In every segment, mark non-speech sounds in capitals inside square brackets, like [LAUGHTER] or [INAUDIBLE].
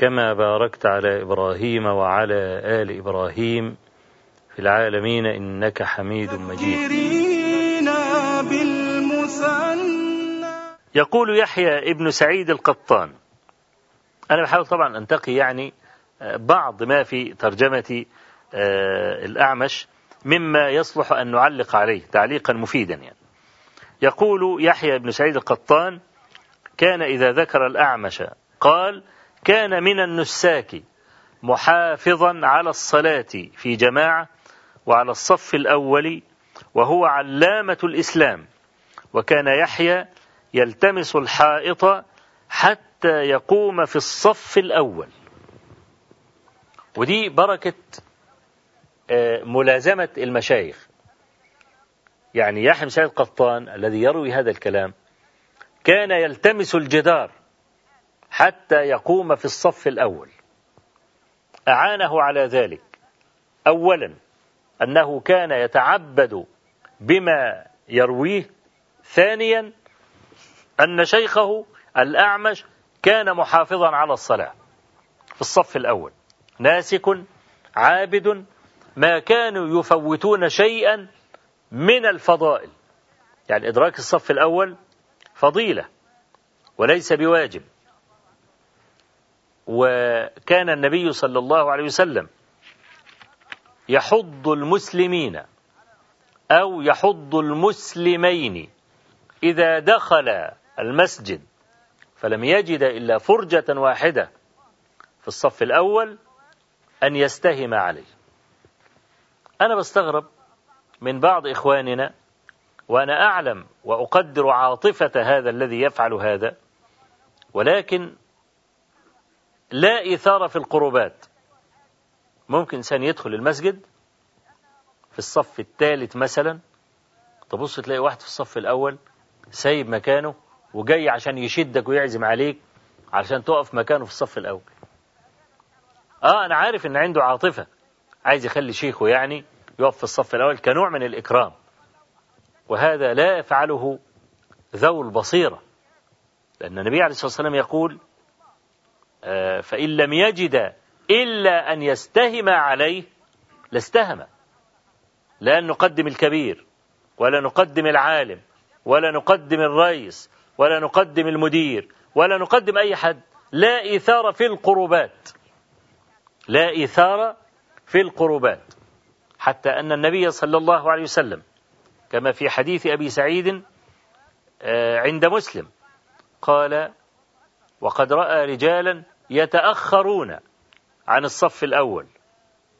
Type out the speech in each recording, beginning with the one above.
كما باركت على إبراهيم وعلى آل إبراهيم في العالمين إنك حميد مجيد. يقول يحيى ابن سعيد القطان. أنا بحاول طبعا أنتقي يعني بعض ما في ترجمة الأعمش مما يصلح أن نعلق عليه تعليقا مفيدا يعني. يقول يحيى بن سعيد القطان كان إذا ذكر الأعمش قال كان من النساك محافظا على الصلاة في جماعة وعلى الصف الأول وهو علامة الإسلام. وكان يحيى يلتمس الحائط حتى يقوم في الصف الأول. ودي بركة ملازمة المشايخ. يعني يحيى بن سعيد القطان الذي يروي هذا الكلام كان يلتمس الجدار حتى يقوم في الصف الأول. أعانه على ذلك. أولا أنه كان يتعبد بما يرويه. ثانيا أن شيخه الأعمش كان محافظا على الصلاة في الصف الأول. ناسك عابد ما كانوا يفوتون شيئا من الفضائل. يعني إدراك الصف الأول فضيلة وليس بواجب. وكان النبي صلى الله عليه وسلم يحض المسلمين أو يحض المسلمين إذا دخل المسجد فلم يجد إلا فرجة واحدة في الصف الأول أن يستهم عليه. أنا بستغرب من بعض إخواننا وأنا أعلم وأقدر عاطفة هذا الذي يفعل هذا ولكن لا إثارة في القربات. ممكن إنسان يدخل المسجد في الصف الثالث مثلا تبص تلاقي واحد في الصف الأول سايب مكانه وجاي عشان يشدك ويعزم عليك علشان تقف مكانه في الصف الأول. آه أنا عارف إن عنده عاطفة عايز يخلي شيخه يعني يقف في الصف الأول كنوع من الإكرام. وهذا لا يفعله ذو البصيرة لأن النبي عليه الصلاة والسلام يقول فإن لم يجد إلا أن يستهم عليه لاستهم. لا نقدم الكبير ولا نقدم العالم ولا نقدم الرئيس ولا نقدم المدير ولا نقدم أي حد. لا إثارة في القربات. لا إثارة في القربات. حتى أن النبي صلى الله عليه وسلم كما في حديث أبي سعيد عند مسلم قال وقد رأى رجالا يتأخرون عن الصف الأول.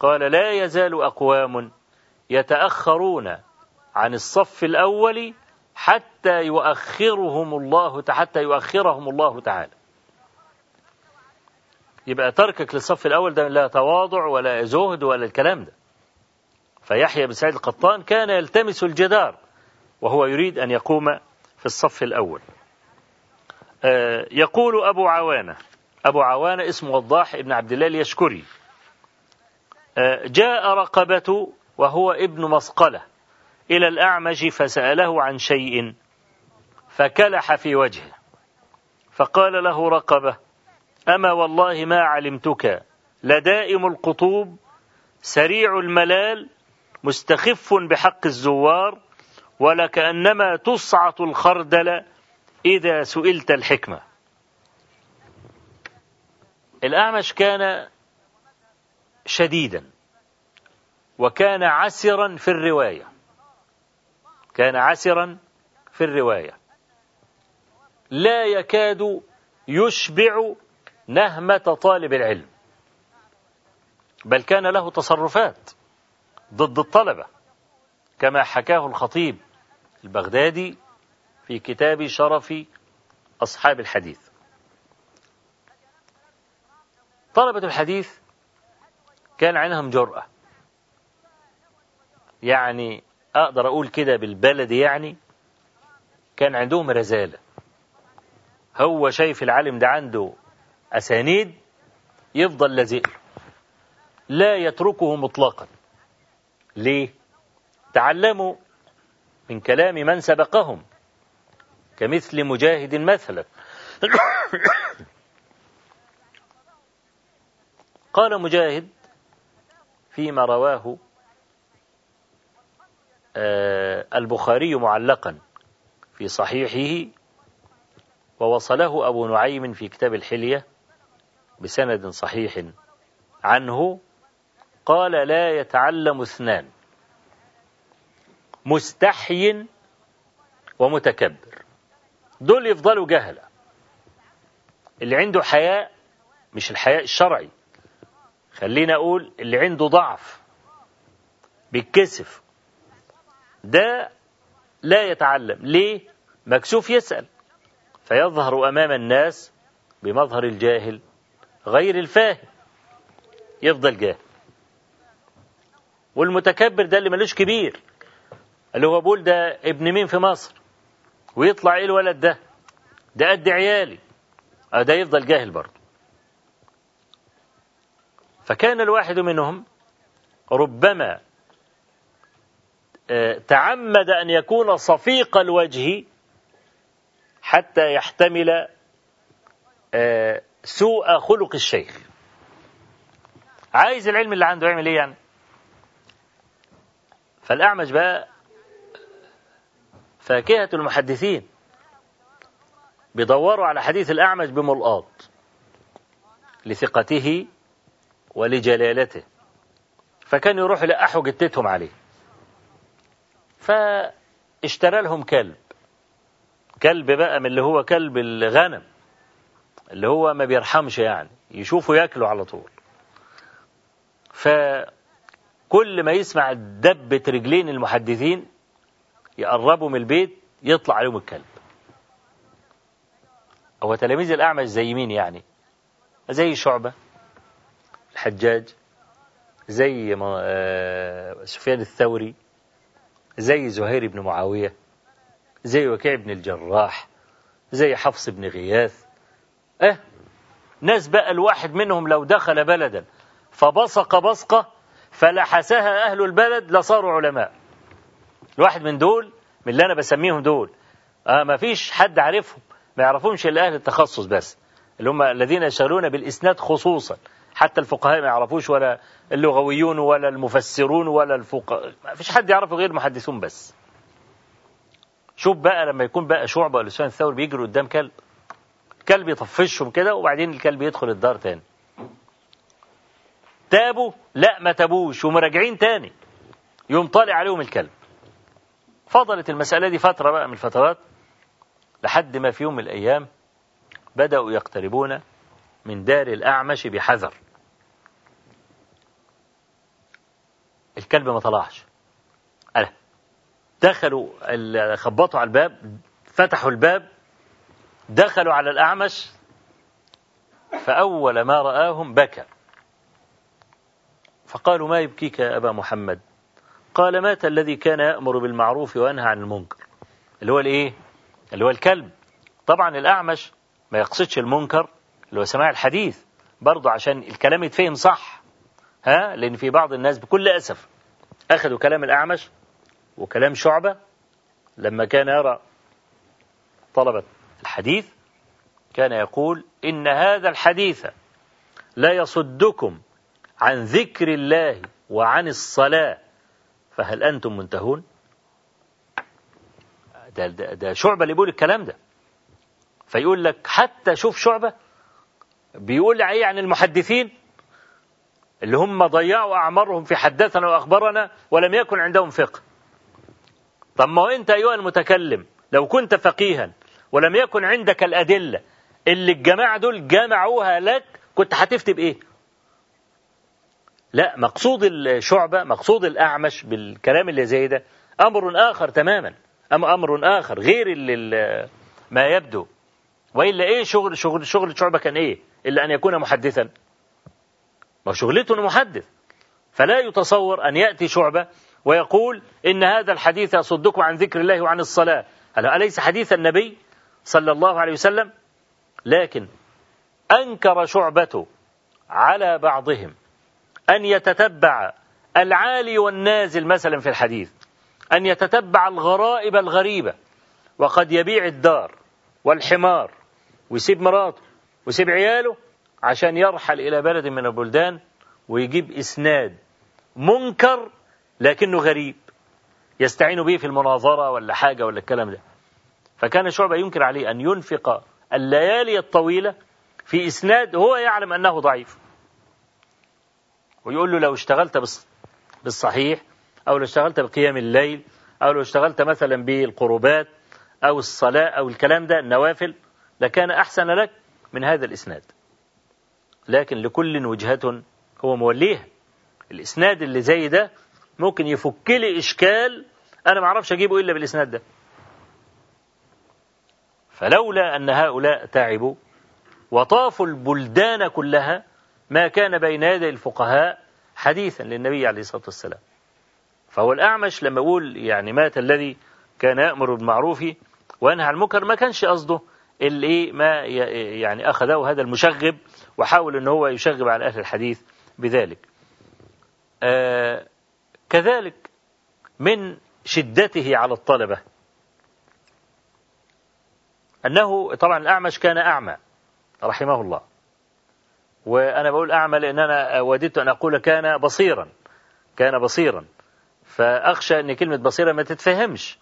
قال لا يزال أقوام يتأخرون عن الصف الأول حتى يؤخرهم الله حتى يؤخرهم الله تعالى. يبقى تركك للصف الأول ده لا تواضع ولا زهد ولا الكلام ده. فيحيى بن سعيد القطان كان يلتمس الجدار وهو يريد أن يقوم في الصف الأول. يقول أبو عوانة أبو عوانة اسمه وضاح ابن عبد الله اليشكري. جاء رقبة وهو ابن مسقلة إلى الأعمش فسأله عن شيء فكلح في وجهه. فقال له رقبة أما والله ما علمتك لدائم القطوب سريع الملال مستخف بحق الزوار ولكأنما تصعط الخردل إذا سئلت الحكمة. الأعمش كان شديدا وكان عسرا في الرواية. كان عسرا في الرواية. لا يكاد يشبع نهمة طالب العلم. بل كان له تصرفات ضد الطلبة كما حكاه الخطيب البغدادي في كتاب شرف أصحاب الحديث. طلبة الحديث كان عندهم جرأة. يعني أقدر أقول كده بالبلد يعني كان عندهم رزالة. هو شايف العالم ده عنده أسانيد يفضل لازق لا يتركه مطلقا. ليه؟ تعلموا من كلام من سبقهم. كمثل مجاهد مثلا. [COUGHS] قال مجاهد فيما رواه آه، البخاري معلقا في صحيحه ووصله أبو نعيم في كتاب الحلية بسند صحيح عنه قال لا يتعلم اثنان مستحي ومتكبر دول يفضلوا جهلة اللي عنده حياء مش الحياء الشرعي. خلينا أقول اللي عنده ضعف بيتكسف. ده لا يتعلم. ليه؟ مكسوف يسأل. فيظهر أمام الناس بمظهر الجاهل غير الفاهم. يفضل جاهل. والمتكبر ده اللي ملوش كبير اللي هو بقول ده ابن مين في مصر؟ ويطلع إيه الولد ده؟ ده قد عيالي. آه ده يفضل جاهل برضه. فكان الواحد منهم ربما آه، تعمد أن يكون صفيق الوجه حتى يحتمل آه، سوء خلق الشيخ. عايز العلم اللي عنده يعمل إيه يعني؟ فالأعمش بقى فاكهة المحدثين بيدوروا على حديث الأعمش بملقاط لثقته ولجلالته. فكان يروح يلقحوا جتتهم عليه. فاشترى لهم كلب. كلب بقى من اللي هو كلب الغنم اللي هو ما بيرحمش يعني يشوفوا ياكلوا على طول. فكل ما يسمع دبة رجلين المحدثين يقربوا من البيت يطلع عليهم الكلب. هو تلاميذ الأعمش زي مين يعني؟ زي شعبة. الحجاج زي آه، سفيان الثوري زي زهير بن معاوية زي وكيع بن الجراح زي حفص بن غياث. آه ناس بقى الواحد منهم لو دخل بلدا فبصق بصقة فلحسها أهل البلد لصاروا علماء. الواحد من دول من اللي أنا بسميهم دول آه ما فيش حد عارفهم ما يعرفهمش إلا أهل التخصص بس اللي هم الذين يشتغلون بالإسناد خصوصا. حتى الفقهاء ما يعرفوش ولا اللغويون ولا المفسرون ولا الفقهاء ما فيش حد يعرفه غير المحدثون بس. شوف بقى لما يكون بقى شعبة ولا سفيان الثوري بيجروا قدام كلب كلب يطفشهم كده وبعدين الكلب يدخل الدار تاني. تابوا؟ لا ما تابوش ومراجعين تاني. يوم طالع عليهم الكلب. فضلت المسألة دي فترة بقى من الفترات لحد ما في يوم من الأيام بدأوا يقتربون من دار الأعمش بحذر. الكلب ما طلعش. ألا دخلوا خبطوا على الباب فتحوا الباب دخلوا على الأعمش فأول ما رآهم بكى. فقالوا ما يبكيك يا أبا محمد؟ قال مات الذي كان يأمر بالمعروف وينهى عن المنكر. اللي هو الإيه؟ اللي هو الكلب. طبعا الأعمش ما يقصدش المنكر اللي هو سماع الحديث برضه عشان الكلام يتفهم صح. ها؟ لأن في بعض الناس بكل أسف أخذوا كلام الأعمش وكلام شعبة لما كان يرى طلبة الحديث كان يقول إن هذا الحديث لا يصدكم عن ذكر الله وعن الصلاة فهل أنتم منتهون؟ ده, ده, ده شعبة اللي بيقول الكلام ده. فيقول لك حتى شوف شعبة بيقول إيه عن المحدثين اللي هم ضيعوا أعمارهم في حدثنا وأخبرنا ولم يكن عندهم فقه. طب ما هو أنت أيها المتكلم لو كنت فقيها ولم يكن عندك الأدلة اللي الجماعة دول جمعوها لك كنت هتفتي بإيه؟ لا مقصود الشعبة مقصود الأعمش بالكلام اللي زي ده أمر آخر تماما أم أمر آخر غير اللي ما يبدو. وإلا إيه شغل شغل شغل الشعبة كان إيه؟ إلا أن يكون محدثا. ما شغلته أنه محدث. فلا يتصور أن يأتي شعبة ويقول إن هذا الحديث يصدكم عن ذكر الله وعن الصلاة. أليس حديث النبي صلى الله عليه وسلم؟ لكن أنكر شعبة على بعضهم أن يتتبع العالي والنازل مثلا في الحديث أن يتتبع الغرائب الغريبة. وقد يبيع الدار والحمار ويسيب مراته ويسيب عياله عشان يرحل إلى بلد من البلدان ويجيب إسناد منكر لكنه غريب يستعين به في المناظرة ولا حاجة ولا الكلام ده. فكان شعبة ينكر عليه أن ينفق الليالي الطويلة في إسناد هو يعلم أنه ضعيف. ويقول له لو اشتغلت بالصحيح أو لو اشتغلت بقيام الليل أو لو اشتغلت مثلا بالقربات أو الصلاة أو الكلام ده النوافل لكان أحسن لك من هذا الإسناد. لكن لكل وجهة هو موليها. الإسناد اللي زي ده ممكن يفك لي إشكال أنا ما أعرفش أجيبه إلا بالإسناد ده. فلولا أن هؤلاء تعبوا وطافوا البلدان كلها ما كان بين يدي الفقهاء حديثا للنبي عليه الصلاة والسلام. فهو الأعمش لما يقول يعني مات الذي كان يأمر بالمعروف وينهى عن المنكر ما كانش قصده. اللي ما يعني أخذه هذا المشغب وحاول أن هو يشغب على أهل الحديث بذلك. آه كذلك من شدته على الطلبة أنه طبعا الأعمش كان أعمى رحمه الله. وأنا بقول أعمى لأن أنا وددت أن أقول كان بصيرا كان بصيرا. فأخشى أن كلمة بصيرا ما تتفهمش.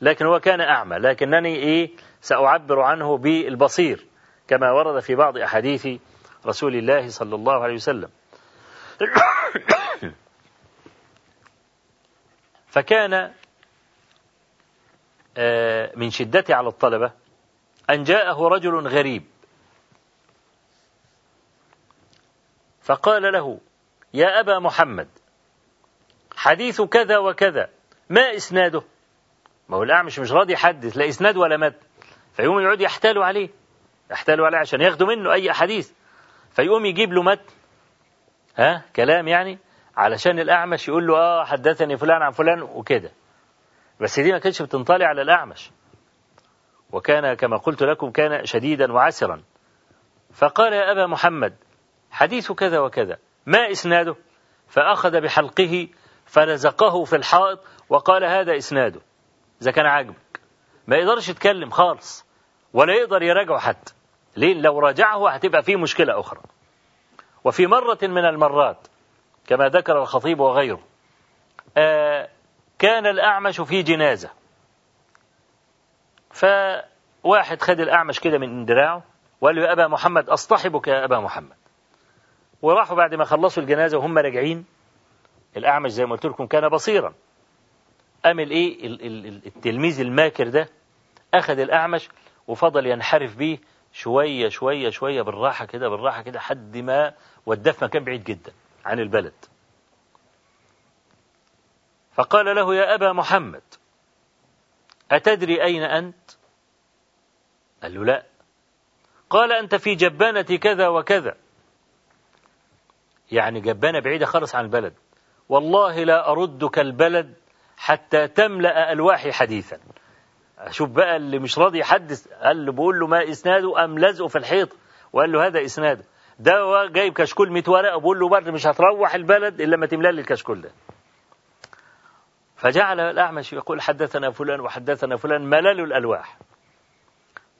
لكن هو كان أعمى لكنني إيه سأعبر عنه بالبصير كما ورد في بعض أحاديث رسول الله صلى الله عليه وسلم. [COUGHS] فكان آه، من شدته على الطلبة أن جاءه رجل غريب. فقال له يا أبا محمد حديث كذا وكذا ما إسناده؟ ما هو الأعمش مش راضي يحدث لا إسناد ولا مد. فيقوم يقعد يحتالوا عليه. يحتالوا عليه عشان ياخدوا منه أي حديث فيقوم يجيب له متن ها؟ كلام يعني؟ علشان الأعمش يقول له آه حدثني فلان عن فلان وكده. بس دي ما كانتش بتنطلي على الأعمش. وكان كما قلت لكم كان شديدا وعسرا. فقال يا أبا محمد حديث كذا وكذا. ما إسناده؟ فأخذ بحلقه فلزقه في الحائط وقال هذا إسناده. إذا كان عاجبك ما يقدرش يتكلم خالص ولا يقدر يراجعه حتى ليه؟ لو راجعه هتبقى فيه مشكلة أخرى. وفي مرة من المرات كما ذكر الخطيب وغيره آه كان الأعمش في جنازة. فواحد خد الأعمش كده من دراعه وقال له يا أبا محمد أصطحبك يا أبا محمد. وراحوا بعد ما خلصوا الجنازة وهم راجعين الأعمش زي ما قلت لكم كان بصيرا. قام الايه؟ التلميذ الماكر ده أخذ الأعمش وفضل ينحرف بيه شوية شوية شوية بالراحة كده بالراحة كده حد ما وداه في مكان بعيد جدا عن البلد. فقال له يا أبا محمد أتدري أين أنت؟ قال له لا. قال أنت في جبانة كذا وكذا. يعني جبانة بعيدة خالص عن البلد. والله لا أردك البلد حتى تملأ ألواحي حديثا. شوف بقى اللي مش راضي يحدث قال له بقول له ما إسناده أم لزقه في الحيط؟ وقال له هذا إسناده ده جايب كشكول 100 ورقة وبقول له برضه مش هتروح البلد إلا ما تملى لي الكشكول ده. فجعل الأعمش يقول حدثنا فلان وحدثنا فلان ملل الألواح.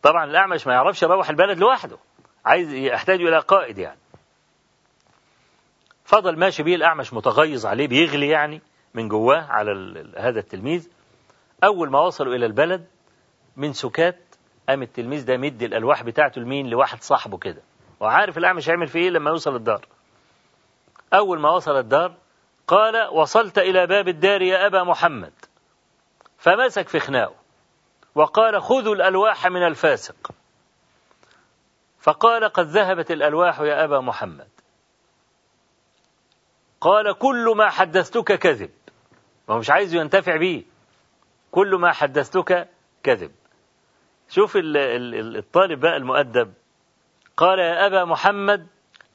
طبعا الأعمش ما يعرفش يروح البلد لوحده عايز يحتاج إلى قائد يعني. فضل ماشي بيه الأعمش متغيظ عليه بيغلي يعني. من جواه على هذا التلميذ. أول ما وصلوا إلى البلد من سكات قام التلميذ ده مدي الألواح بتاعته لمين؟ لواحد صاحبه كده. وعارف الأعمش هيعمل فيه إيه لما يوصل الدار أول ما وصل الدار قال وصلت إلى باب الدار يا أبا محمد. فمسك في خناقه وقال خذوا الألواح من الفاسق. فقال قد ذهبت الألواح يا أبا محمد. قال كل ما حدثتك كذب. ما مش عايز ينتفع به كل ما حدثتك كذب. شوف الطالب بقى المؤدب. قال يا أبا محمد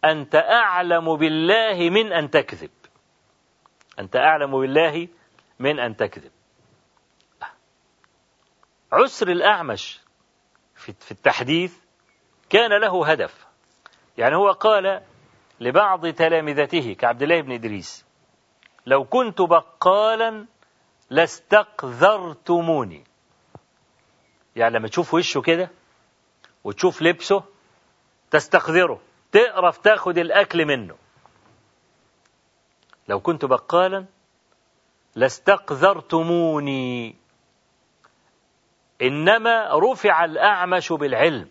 أنت أعلم بالله من أن تكذب. أنت أعلم بالله من أن تكذب. عسر الأعمش في التحديث كان له هدف. يعني هو قال لبعض تلامذته كعبد الله بن إدريس. لو كنت بقالا لاستقذرتموني. يعني لما تشوف وشه كده وتشوف لبسه تستقذره تقرف تاخد الأكل منه. لو كنت بقالا لاستقذرتموني. إنما رفع الأعمش بالعلم.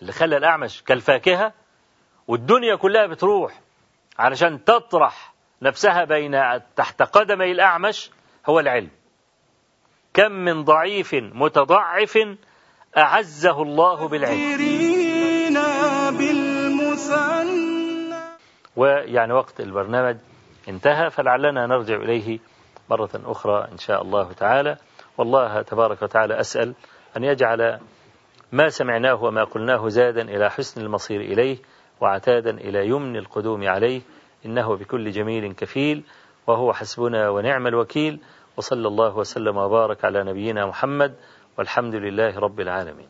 اللي خلى الأعمش كالفاكهة والدنيا كلها بتروح علشان تطرح نفسها بين تحت قدمي الأعمش هو العلم. كم من ضعيف متضعف أعزه الله بالعلم. ويعني وقت البرنامج انتهى فلعلنا نرجع إليه مرة أخرى إن شاء الله تعالى. والله تبارك وتعالى أسأل أن يجعل ما سمعناه وما قلناه زادا إلى حسن المصير إليه وعتادا إلى يمن القدوم عليه إنه بكل جميل كفيل وهو حسبنا ونعم الوكيل وصلى الله وسلم وبارك على نبينا محمد والحمد لله رب العالمين.